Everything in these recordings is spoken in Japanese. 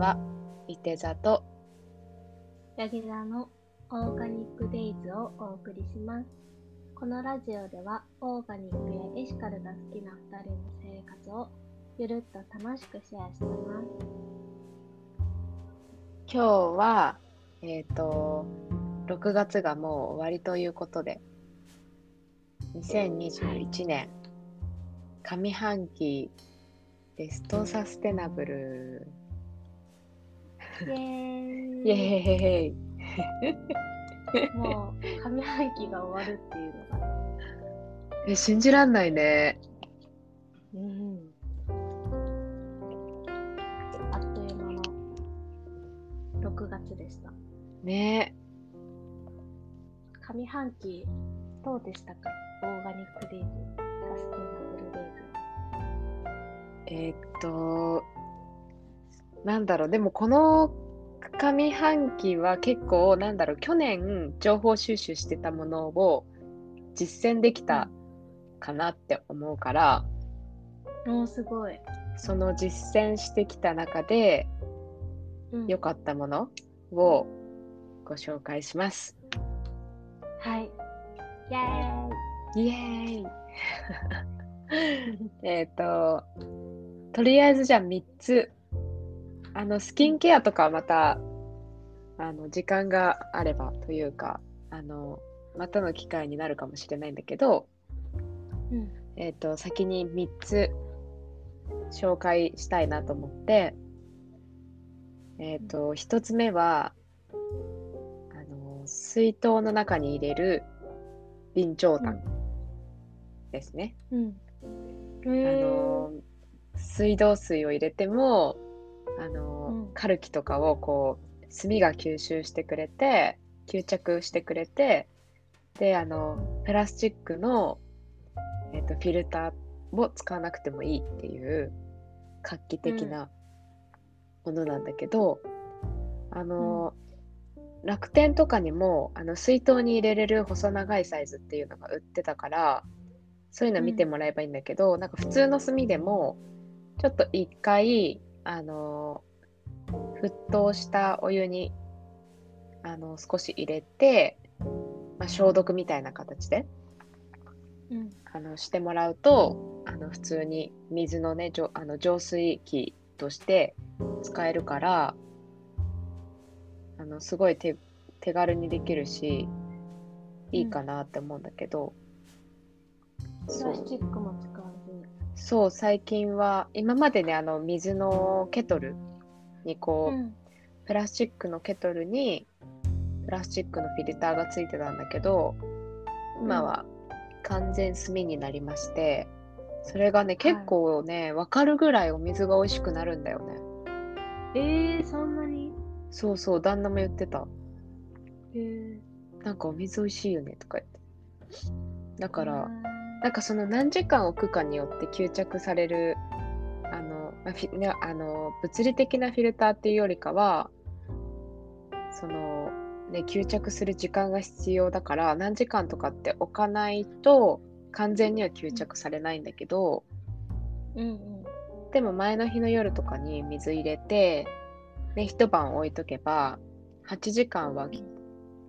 は、いて座と、ヤギ座のオーガニックデイズをお送りします。このラジオでは、オーガニックやエシカルが好きな2人の生活をゆるっと楽しくシェアしてます。今日は、えっ、と、6月がもう終わりということで、2021年上半期ベストサステナブル。イエーイイエーイもう上半期が終わるっていうのが。え、信じらんないね。うん。あっという間の6月でした。ね上半期どうでしたか？オーガニックデイズ、サステナブルデイズ。えーっと、なんだろう、でもこの上半期は結構、なんだろう、去年情報収集してたものを実践できたかなって思うから、おー、すごい。その実践してきた中でうん良かったものをご紹介します。はい。イェーイイエーイ えっと、とりあえずじゃあ3つ。あの、スキンケアとかはまた、あの、時間があればというか、あの、またの機会になるかもしれないんだけど、うん。えっと、先に3つ紹介したいなと思って、えっと、1つ目は、あの、水筒の中に入れる備長炭ですね。うん。あの水道水を入れてもあの、うん。カルキとかをこう炭が吸収してくれて吸着してくれてであのプラスチックの、えっとフィルターを使わなくてもいいっていう画期的なものなんだけど、あの、楽天とかにもあの水筒に入れれる細長いサイズっていうのが売ってたからそういうの見てもらえばいいんだけど、なんか普通の炭でもちょっと一回あの沸騰したお湯にあの少し入れて、まあ、消毒みたいな形でうん。あのしてもらうとあの普通に水のねじょあの浄水器として使えるからあのすごい手手軽にできるしいいかなって思うんだけど、プラそうスチックも。そう最近は今までねあの水のケトルにこう、ん。プラスチックのケトルにプラスチックのフィルターがついてたんだけど今は完全炭になりましてそれがね結構ね分かるぐらいお水が美味しくなるんだよね。えー、そんなに？そうそう旦那も言ってた。えー。なんかお水美味しいよねとか言って。だかからなんかその何時間置くかによって吸着されるあの,、まあフィね、あの物理的なフィルターっていうよりかはその、ね、吸着する時間が必要だから何時間とかって置かないと完全には吸着されないんだけど、うんうん。でも前の日の夜とかに水入れて、ね、一晩置いとけば8時間は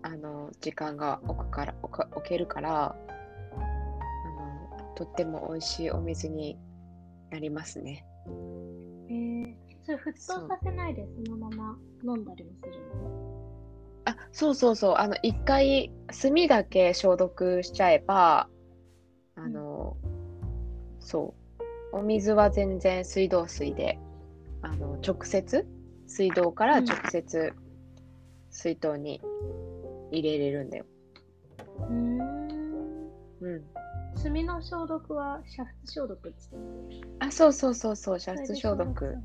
あの時間が置くから置けるからとっても美味しいお水になりますね。えー、それ沸騰させないでそのまま飲んだりもするの？あそうそうそうあの一回炭だけ消毒しちゃえばあの、そうお水は全然水道水であの直接水道から直接水筒に入れれるんだよ。うーん。うん、炭の消毒は煮沸消毒っつってあそうそうそうそう煮沸消毒。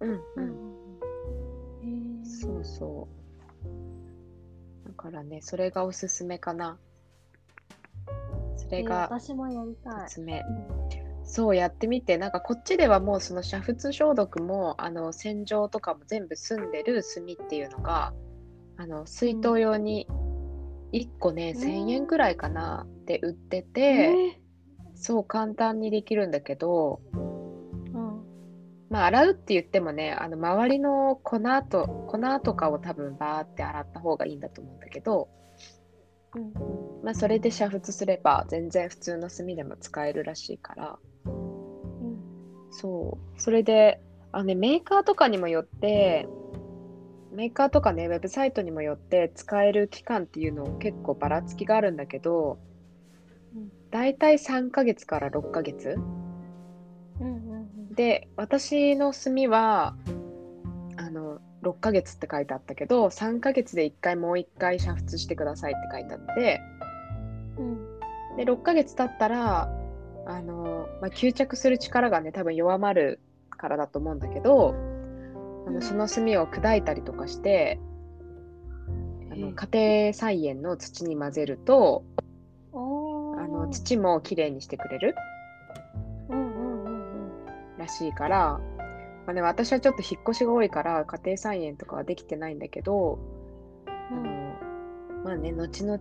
うんううんん。うん。へーそうそう。だからねそれがおすすめかな。それえーが私もやりたいおす。すめ。うんそうやってみて、なんかこっちではもうその煮沸消毒も、あの洗浄とかも全部済んでる炭っていうのが、あの水筒用に1個ね、うん1000円くらいかなって売ってて、えそう簡単にできるんだけど、ーうん。ままあ、洗うって言ってもね、あの周りの粉と粉とかを多分バーって洗った方がいいんだと思うんだけど、うんうん。まあ、それで煮沸すれば全然普通の炭でも使えるらしいから、うん。そう、それで、あのね、メーカーとかにもよって、メーカーとかね、ウェブサイトにもよって使える期間っていうの結構ばらつきがあるんだけど、うん。だいたい3ヶ月から6ヶ月。うんうんで、私の炭は、あの、6ヶ月って書いてあったけど、3ヶ月で1回もう1回煮沸してくださいって書いてあって、うん。で、6ヶ月経ったら、あの、まあ、吸着する力がね、多分弱まるからだと思うんだけど、あのその炭を砕いたりとかして、あの家庭菜園の土に混ぜると、あの土もきれいにしてくれるうんうんうんらしいから、まあね、私はちょっと引っ越しが多いから家庭菜園とかはできてないんだけど、あうん。のまあね、後々、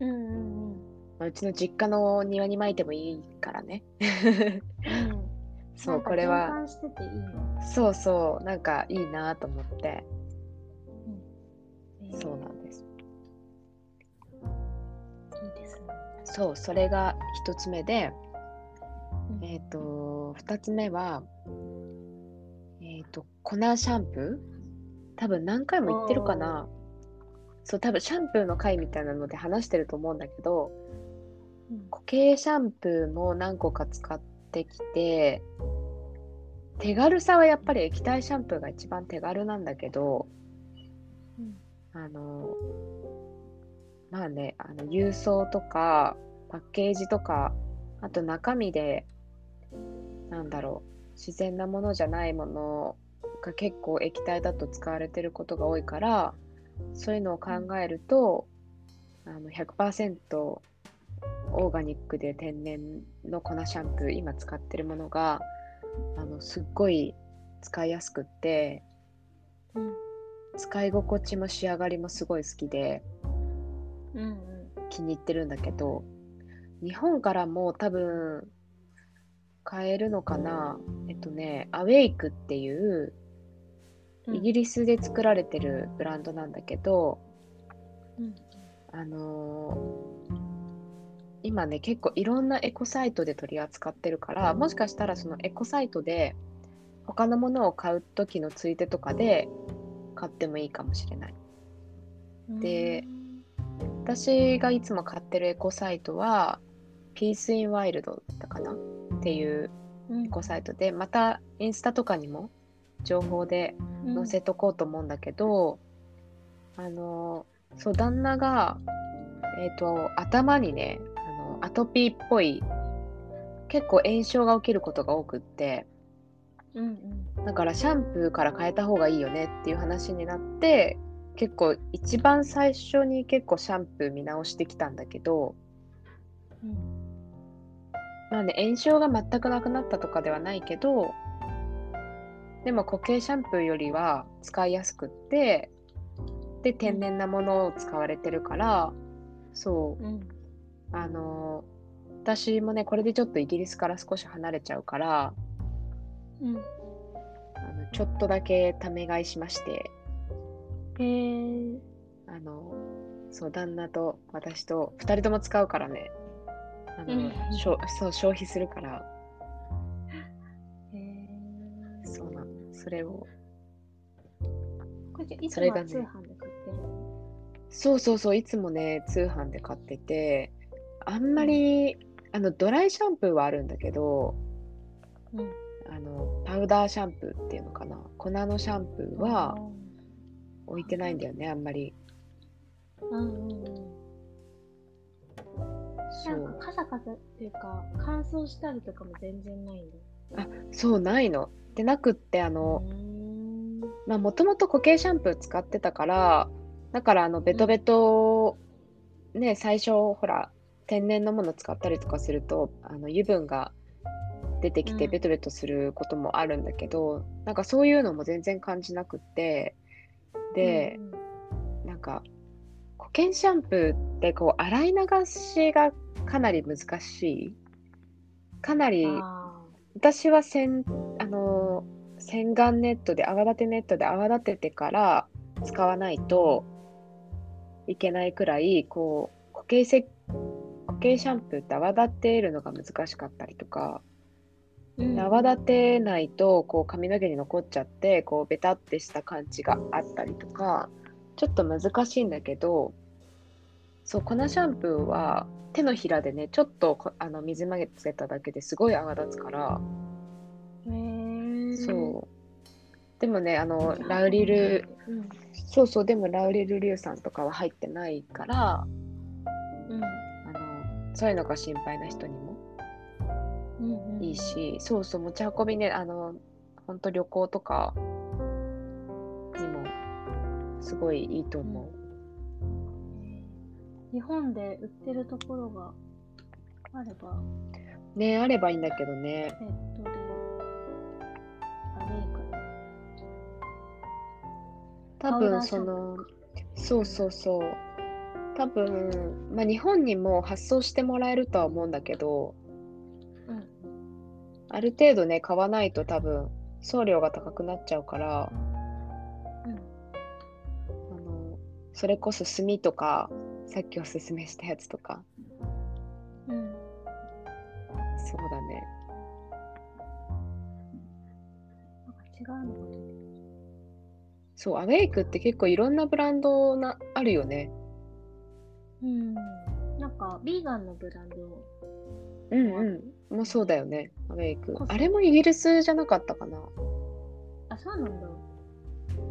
うんうんうん。まあうちの実家の庭に撒いてもいいからね。うんそう、これは、循環してていいね。そうそう、なんかいいなと思って、えー。そうなんです。いいですね。そう、それが一つ目で、うん。えっ、と、二つ目は、えっ、と、粉シャンプー？多分何回も言ってるかな。そう、多分シャンプーの回みたいなので話してると思うんだけど、うん。固形シャンプーも何個か使ってきて、手軽さはやっぱり液体シャンプーが一番手軽なんだけど、うん。あの、まあね、あの郵送とかパッケージとか、あと中身で、なんだろう、自然なものじゃないものが結構液体だと使われてることが多いから、そういうのを考えると、あの100%オーガニックで天然の粉シャンプー、今使ってるものが、あのすっごい使いやすくって、うん使い心地も仕上がりもすごい好きでうんうん。気に入ってるんだけど日本からも多分買えるのかなえっとねアウェイクっていううん。イギリスで作られてるブランドなんだけど、うん。あのー今ね結構いろんなエコサイトで取り扱ってるからもしかしたらそのエコサイトで他のものを買う時のついでとかで買ってもいいかもしれない。で私がいつも買ってるエコサイトは Peace in Wild だったかな？っていううん。エコサイトでまたインスタとかにも情報で載せとこうと思うんだけど、あのそう旦那がえっ、と頭にねトピーっぽい結構炎症が起きることが多くってうんうん。だからシャンプーから変えた方がいいよねっていう話になって結構一番最初に結構シャンプー見直してきたんだけどうん。まあね炎症が全くなくなったとかではないけどでも固形シャンプーよりは使いやすくってで天然なものを使われてるからそう。うんあの私もねこれでちょっとイギリスから少し離れちゃうからうん。あのちょっとだけため買いしまして。へえあのそう旦那と私と2人とも使うからね。あの、うん。しょそう消費するから。へえそうなの。それを。それがね。そうそうそういつもね通販で買っててあんまり、あのドライシャンプーはあるんだけどうん。あのパウダーシャンプーっていうのかな。粉のシャンプーは置いてないんだよねあんまり。うんうんなんかカサカサっていうか乾燥したりとかも全然ないんだそうないの。でなくってあの、まあもともと固形シャンプー使ってたからだからあのベトベト、ね最初ほら天然のもの使ったりとかするとあの油分が出てきてうん。ベトベトすることもあるんだけど、なんかそういうのも全然感じなくってで、なんか固形シャンプーってこう洗い流しがかなり難しい。かなり私は洗あの洗顔ネットで泡立てネットで泡立ててから使わないといけないくらいこう固形せ固形シャンプーって泡立てるのが難しかったりとか、うん。泡立てないとこう髪の毛に残っちゃってこうベタってした感じがあったりとかちょっと難しいんだけどそう粉シャンプーは手のひらでねちょっとこあの水混ぜただけですごい泡立つから、そう。でもねあのラウリルうん。そうそうでもラウリル硫酸とかは入ってないからそういうのが心配な人にもうんうん。いいし、そうそう持ち運びねあの本当旅行とかにもすごいいいと思日本で売ってるところがあれば。う。ねあればいいんだけどね。ネットであれかな。多分そのそうそうそう多分、まあ、日本にも発送してもらえるとは思うんだけどうん。ある程度ね買わないと多分送料が高くなっちゃうからうん。あのそれこそ炭とかさっきおすすめしたやつとか。うん。そうだね。違うのそうアウェイクって結構いろんなブランドなあるよねうん。なんかビーガンのブランド。うんうん。もうそうだよね。アウェイクあれもイギリスじゃなかったかな。あそうなんだ。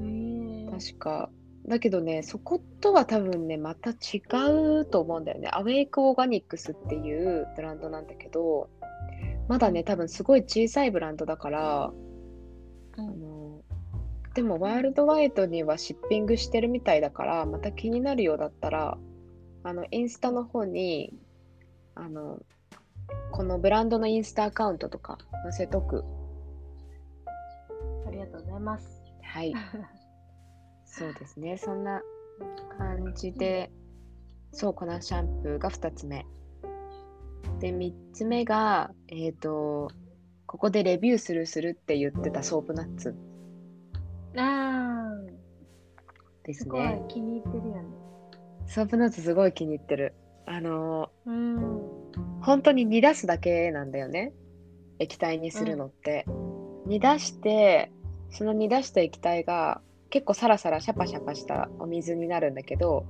へえ。確か。だけどね、そことは多分ね、また違うと思うんだよね。アウェイクオーガニックスっていうブランドなんだけど、まだね、多分すごい小さいブランドだから、うん。あのでもワールドワイドにはシッピングしてるみたいだから、また気になるようだったら、あの、インスタの方に、あの、このブランドのインスタアカウントとか載せとく。ありがとうございますはい。そうですね。そんな感じで、そう、粉シャンプーが2つ目。で、3つ目が、えっ、と、ここでレビューするするって言ってたソープナッツあーですすごいね。気に入ってるよねソープナッツすごい気に入ってる。あのうんー本当に煮出すだけなんだよね。液体にするのって。煮出して、その煮出した液体が結構サラサラシャパシャパしたお水になるんだけど、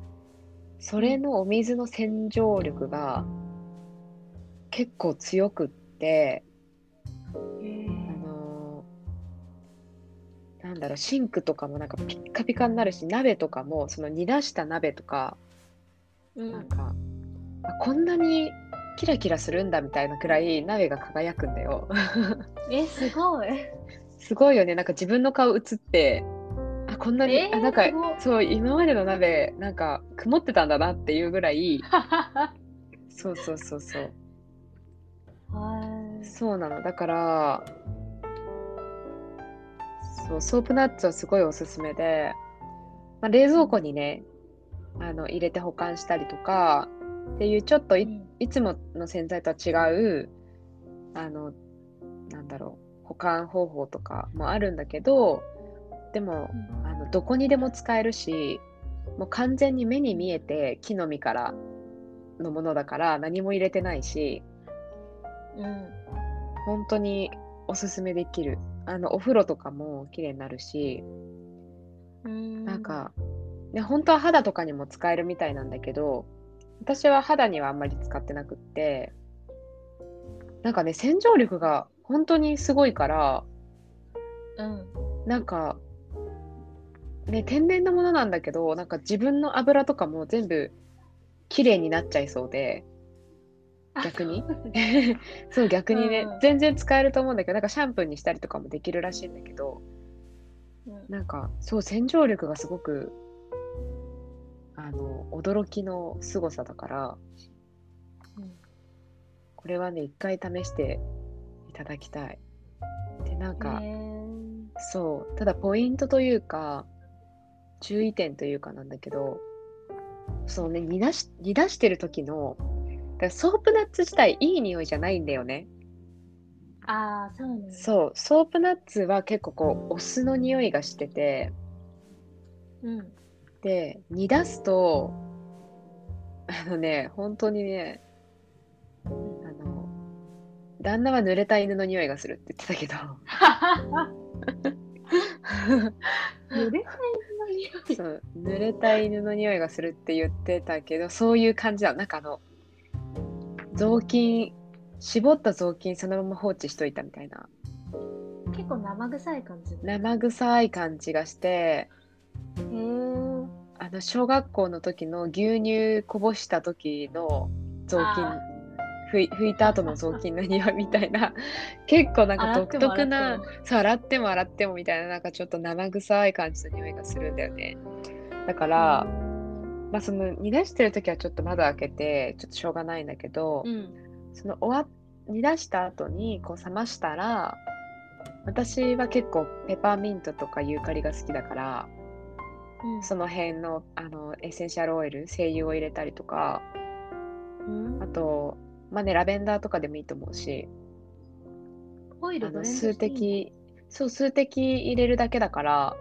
それのお水の洗浄力が結構強くって、へあーのーなんだろう、シンクとかもなんかピッカピカになるし、鍋とかも、その煮出した鍋とか、うんなんか、あこんなにキラキラするんだみたいなくらい鍋が輝くんだよ。えすごい すごいよね、なんか自分の顔映って、あ、こんなに、えーあなんかそう、今までの鍋、なんか曇ってたんだなっていうぐらい、そうそうそうそう。はいそうなの。だから、そう、ソープナッツはすごいおすすめで、まあ、冷蔵庫にね、あの入れて保管したりとかっていうちょっとい,、うん。いつもの洗剤とは違う、あの、なんだろう、保管方法とかもあるんだけど、でも、あのどこにでも使えるし、もう完全に目に見えて木の実からのものだから何も入れてないし、うん。本当におすすめできる。あのお風呂とかも綺麗になるし、うん。なんか、ね、本当は肌とかにも使えるみたいなんだけど、私は肌にはあんまり使ってなくって、なんかね、洗浄力が本当にすごいから、うんなんか、ね、天然のものなんだけど、なんか自分の油とかも全部綺麗になっちゃいそうで、逆に。そう 逆にね、うんうん。全然使えると思うんだけどなんかシャンプーにしたりとかもできるらしいんだけどうん。なんかそう洗浄力がすごくあの驚きの凄さだからうんこれはね一回試していただきたいでなんか、そうただポイントというか注意点というかなんだけどそうね煮出し煮出してる時のだからソープナッツ自体いい匂いじゃないんだよねああ、そうなんだ。そう、ソープナッツは結構こう、お酢の匂いがしてて、うん。で、煮出すと、あのね、本当にね、あの、旦那は濡れた犬の匂いがするって言ってたけど、濡れた犬の匂い。そう、濡れた犬の匂いがするって言ってたけど、そういう感じだ。なんかあの、雑巾、絞った雑巾そのまま放置しといたみたいな、結構生臭い感じ。へ生臭い感じがして、え。あの、小学校の時の牛乳こぼした時の雑巾あ、拭い拭いた後の雑巾の匂いみたいな、結構なんか独特洗なそう、洗っても洗ってもみたいな、なんかちょっと生臭い感じの匂いがするんだよね。だから、まあその煮出してる時はちょっと窓開けて、ちょっとしょうがないんだけど、うん。その終わ煮出した後にこう冷ましたら、私は結構ペパーミントとかユーカリが好きだから、うん。その辺のあのエッセンシャルオイル、精油を入れたりとか、うんあと、まあね、ラベンダーとかでもいいと思うし、オイルあの数滴、そう、数滴入れるだけだから、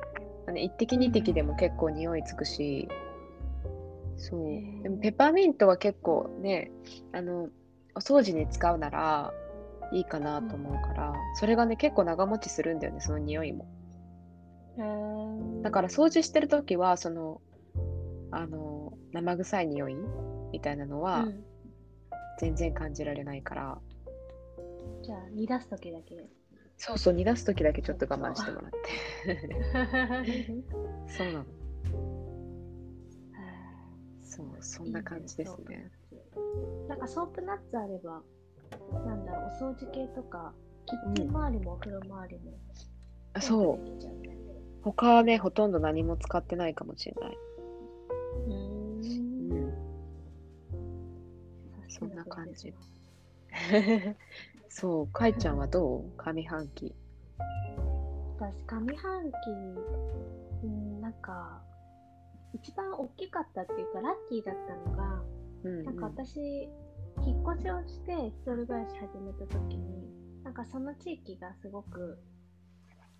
あの1滴2滴でも結構匂いつくし、そうへー。でもペパーミントは結構ね、あの、お掃除に使うならいいかなと思うから、それがね、結構長持ちするんだよね、その匂いも。だから掃除してるときは、その、あの、生臭い匂いみたいなのはうん全然感じられないから、じゃあ、煮出すときだけ。そうそう、煮出すときだけちょっと我慢してもらって。そうなの。そう、そんな感じですね。なんかソープナッツあれば、なんだろう、お掃除系とか、キッチン周りもお風呂周りも、あそう。できちゃうね。他はね、ほとんど何も使ってないかもしれない。うん。そんな感じ。そう、かいちゃんはどう？上半期。私、上半期、うん、なんか、一番大きかったっていうか、ラッキーだったのが、うん、うん。なんか私、引っ越しをして一人暮らし始めた時に、なんかその地域がすごく、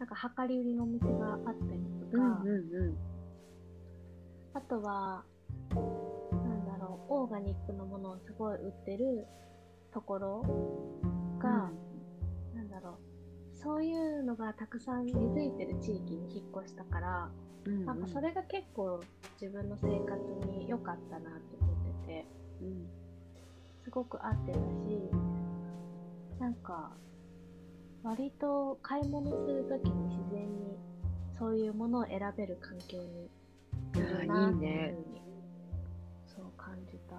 なんか量り売りのお店があったりとか、うんうんうん。あとは、なんだろう、オーガニックのものをすごい売ってるところが、なんだろう、そういうのがたくさん根付いてる地域に引っ越したから、うんうん、なんかそれが結構自分の生活に良かったなって思ってて、うん、すごく合ってたし、なんか、割と買い物するときに自然にそういうものを選べる環境にいるなっていうふうに、そう感じた。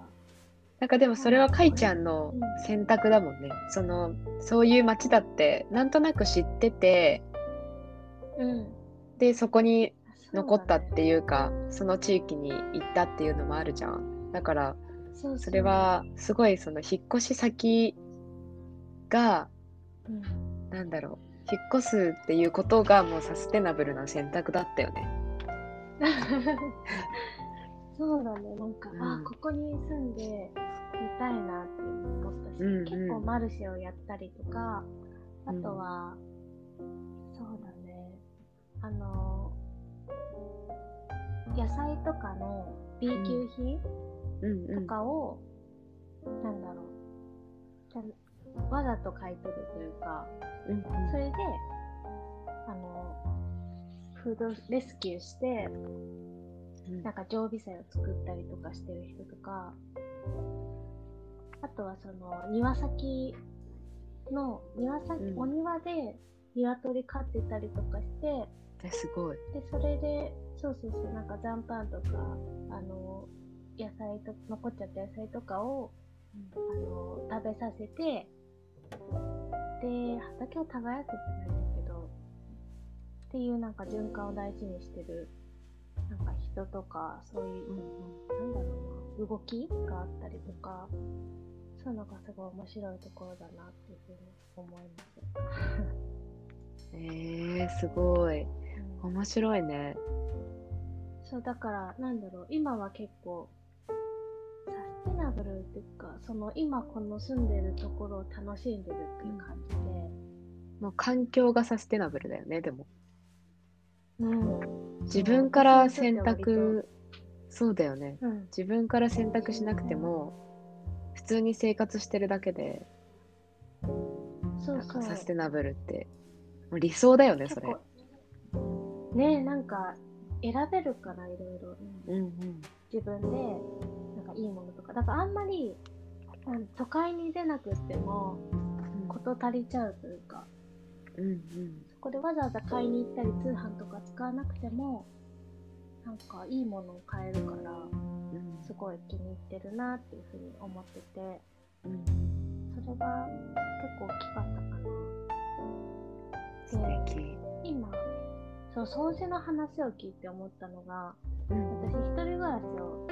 なんかでもそれはかいちゃんの選択だもんね。その、そういう街だって、なんとなく知ってて、うん。で、そこに残ったっていうか、その地域に行ったっていうのもあるじゃん。だから、それはすごいその引っ越し先が、うんなんだろう、引っ越すっていうことがもうサステナブルな選択だったよね。そうだね、なんか、うん。あ、ここに住んでみたいなって思ったし、うんうん。結構マルシェをやったりとか、あとは、そうだね、あの、野菜とかの B 級品うんうん。とかを、なんだろう、わざと買い取るというか、うんうん。それで、あの、フードレスキューして、うん。なんか常備菜を作ったりとかしてる人とか、あとはその庭先の、庭先、うん。お庭で鶏飼ってたりとかして、えすごい。で、それで、そうそうそう、なんか残飯とか、あの、野菜と、残っちゃった野菜とかを、あの、食べさせて、で、畑を耕すじゃないんだけど、っていうなんか循環を大事にしてる、なんか人とか、そういう、なんだろうな、動きがあったりとか、そういうのがすごい面白いところだなっていうふうに思います。えー、すごい。うん面白いね。そう、だから、なんだろう、今は結構、サステナブルっていうか、その今この住んでるところを楽しんでるっていう感じで、もう環境がサステナブルだよねでもうん。自分から選択そうだよね。うん。自分から選択しなくても普通に生活してるだけでそうそう。サステナブルってもう理想だよねそれねえ、なんか選べるからいろいろ。うんうん自分でいいものとか。だからあんまりうん都会に出なくっても事足りちゃうというか、うんうん。そこでわざわざ買いに行ったり通販とか使わなくても、なんかいいものを買えるから、うん。すごい気に入ってるなっていうふうに思ってて、うん。それが結構大きかったかな。素敵。今、そう、掃除の話を聞いて思ったのが、うん。私一人暮らしを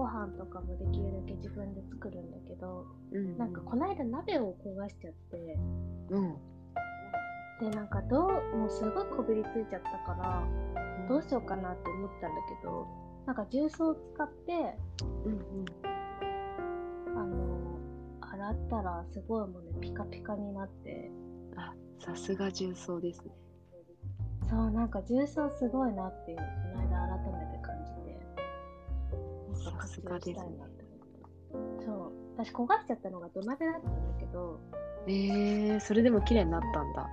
ご飯とかもできるだけ自分で作るんだけど、うん。なんかこの間鍋を焦がしちゃって、うん。で、なんかどう、もうすごいこびりついちゃったから、どうしようかなって思ったんだけど、なんか重曹を使って、うんうん。あの、洗ったらすごいもうね、ピカピカになって、あさすが重曹ですね。そう、なんか重曹すごいなっていうこの間さすがですねそう、私焦がしちゃったのが土鍋だったんだけど、えー、それでも綺麗になったんだ。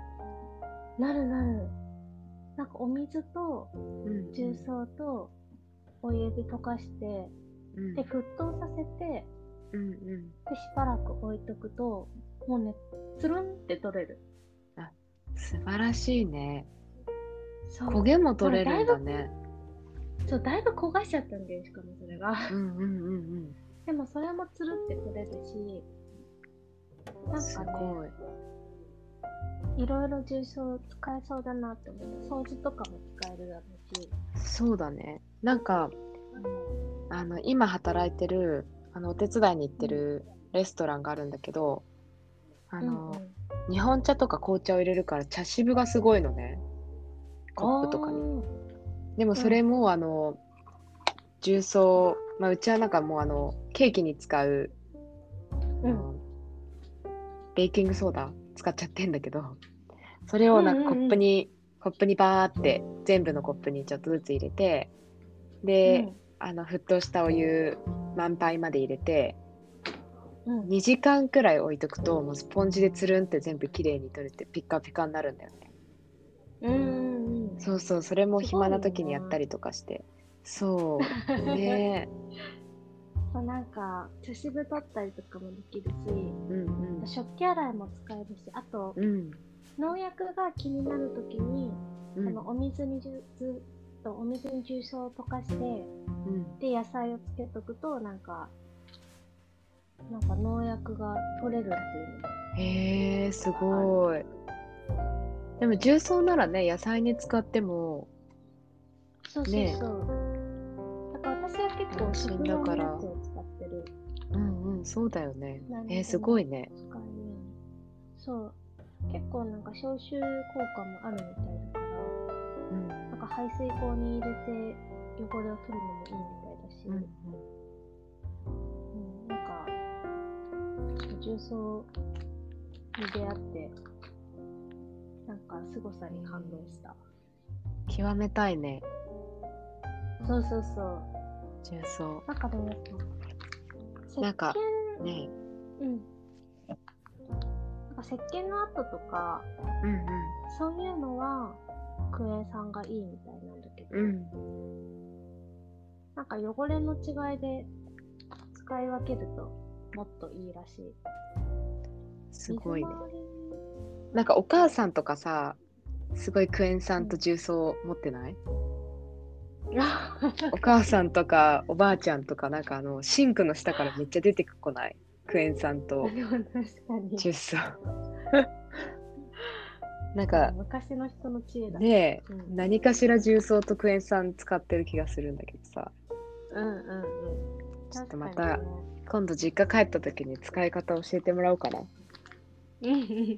なるなる。なんかお水とうん。重曹とお湯で溶かして、うん。で、沸騰させて、うんうん。で、しばらく置いとくと、もうね、つるんって取れる。素晴らしいね。焦げも取れるんだねそう、だいぶ焦がしちゃったんだよ、しかもそれが。うんうんうんでもそれもつるって取れるし、うんすなんかね、ごい。いろいろ重曹使えそうだなって思って、掃除とかも使えるだろうし。そうだね。なんかあの今働いてるあのお手伝いに行ってるレストランがあるんだけどああの、日本茶とか紅茶を入れるから茶渋がすごいのね。コップとかにでもそれも、あの重曹、まあ、うちはなんかもうあのケーキに使う、あのベーキングソーダ使っちゃってんだけどそれをなんかコップに、コップにバーって全部のコップにちょっとずつ入れてで、あの沸騰したお湯満杯まで入れてうん、うん、2時間くらい置いとくともうスポンジでつるんって全部きれいに取れてピッカピカになるんだよね。うんうんうん。そうそうそれも暇な時にやったりとかして。そう。ね。そうなんか、茶渋取ったりとかもできるし、うん食器洗いも使えるし、あと、うん。うん農薬が気になるときに、うのお水にじゅずっとお水に重曹を溶かして、うん。で、野菜をつけとくと、なんか、なんか農薬が取れるっていうのへえすごいでも重曹ならね野菜に使ってもそうそうねそう。だから私は結構食用だからのやつを使ってる。うんうんそうだよねえー、すごいね。そう。結構なんか消臭効果もあるみたいだから、うんなんか排水口に入れて汚れを取るのもいいみたいだし、うんうんなんか、重曹に出会って、なんか凄さに感動した。極めたいねそうそうそう。重曹なんかでも、なんか石鹸ねうん。なんか石鹸の跡とか、うんそういうのはクエン酸がいいみたいなんだけど、うんうんなんか汚れの違いで使い分けるともっといいらしい。すごいね水回りなんかお母さんとかさすごいクエン酸と重曹持ってない？お母さんとかおばあちゃんとかなんかあのシンクの下からめっちゃ出てこない？クエン酸と。重曹。なんか昔の人の知恵だ。ねえうん。何かしら重曹とクエン酸使ってる気がするんだけどさ。うんうんうん。ちょっとまた今度実家帰った時に使い方教えてもらおうかな。うんうん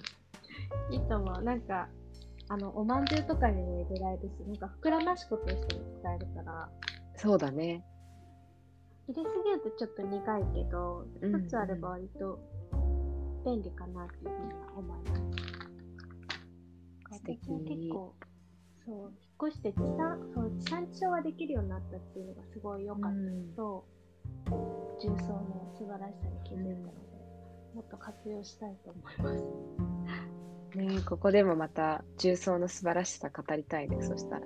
いいと思う。なんか、あの、おまんじゅうとかにも入れられるし、なんか膨らまし粉としても使えるから、そうだね入れすぎるとちょっと苦いけど、うん一つあれば割と便利かなっていうふうには思います。素敵結構、そう、引っ越して地産、そう、地産地消ができるようになったっていうのがすごい良かったのと、重曹の素晴らしさに気づいたので、もっと活用したいと思います。ねここでもまた重曹の素晴らしさ語りたいね、そしたら。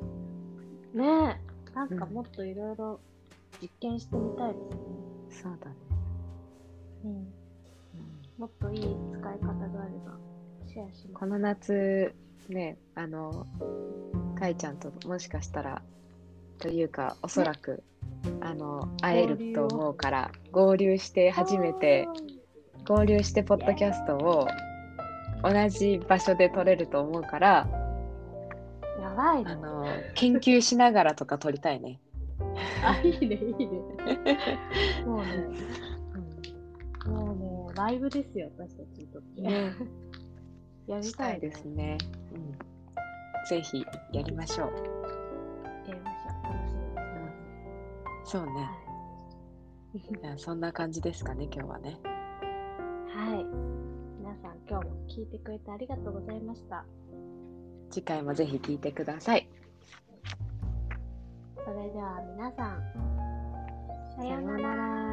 ねえ、なんかもっといろいろ実験してみたいですね。そうだね。うん。うんもっといい使い方があればシェアします。この夏、ね、あの、かいちゃんともしかしたら、というか、おそらく、あの、会えると思うから、合流して初めて、合流してポッドキャストを同じ場所で撮れると思うから、やばいね。あの、研究しながらとか撮りたいね。あ、いいね、いいね。もうね、もうね、ライブですよ、私たちにとって。ね、やりしたたいですね。うん。ぜひやりましょう。やりましょう。楽しみにしてます。そうね。じゃあそんな感じですかね、今日はね。はい。はい。皆さん、今日も聞いてくれてありがとうございました。次回もぜひ聞いてください。それでは皆さん、さような。ら。